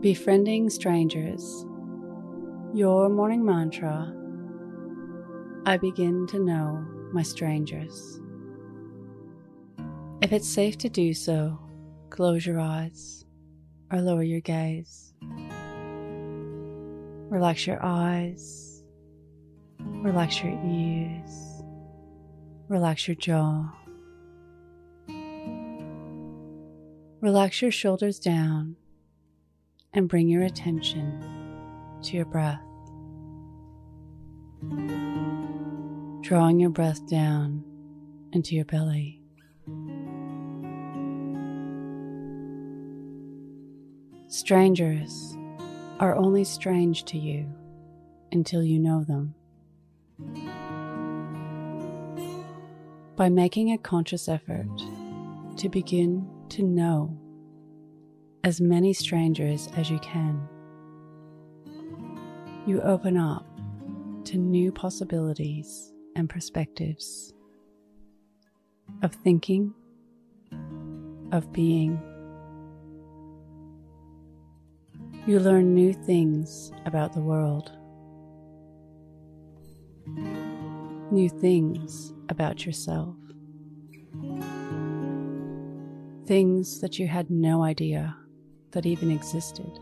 Befriending Strangers. Your morning mantra I begin to know my strangers. If it's safe to do so, close your eyes or lower your gaze. Relax your eyes, relax your ears, relax your jaw. Relax your shoulders down and bring your attention to your breath. Drawing your breath down into your belly. Strangers are only strange to you until you know them. By making a conscious effort to begin to know as many strangers as you can, you open up to new possibilities and perspectives of thinking, of being. You learn new things about the world, new things about yourself, things that you had no idea that even existed,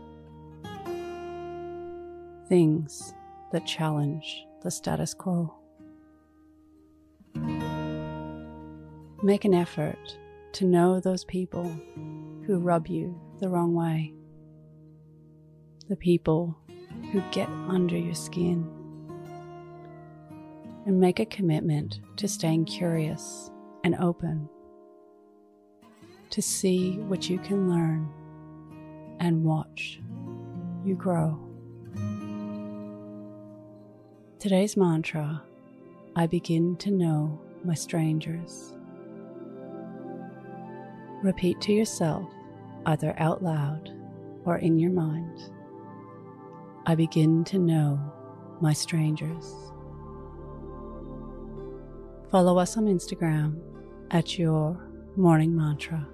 things that challenge the status quo. Make an effort to know those people who rub you the wrong way, the people who get under your skin, and make a commitment to staying curious and open to see what you can learn and watch you grow. Today's mantra I begin to know my strangers. Repeat to yourself, either out loud or in your mind I begin to know my strangers. Follow us on Instagram at your morning mantra.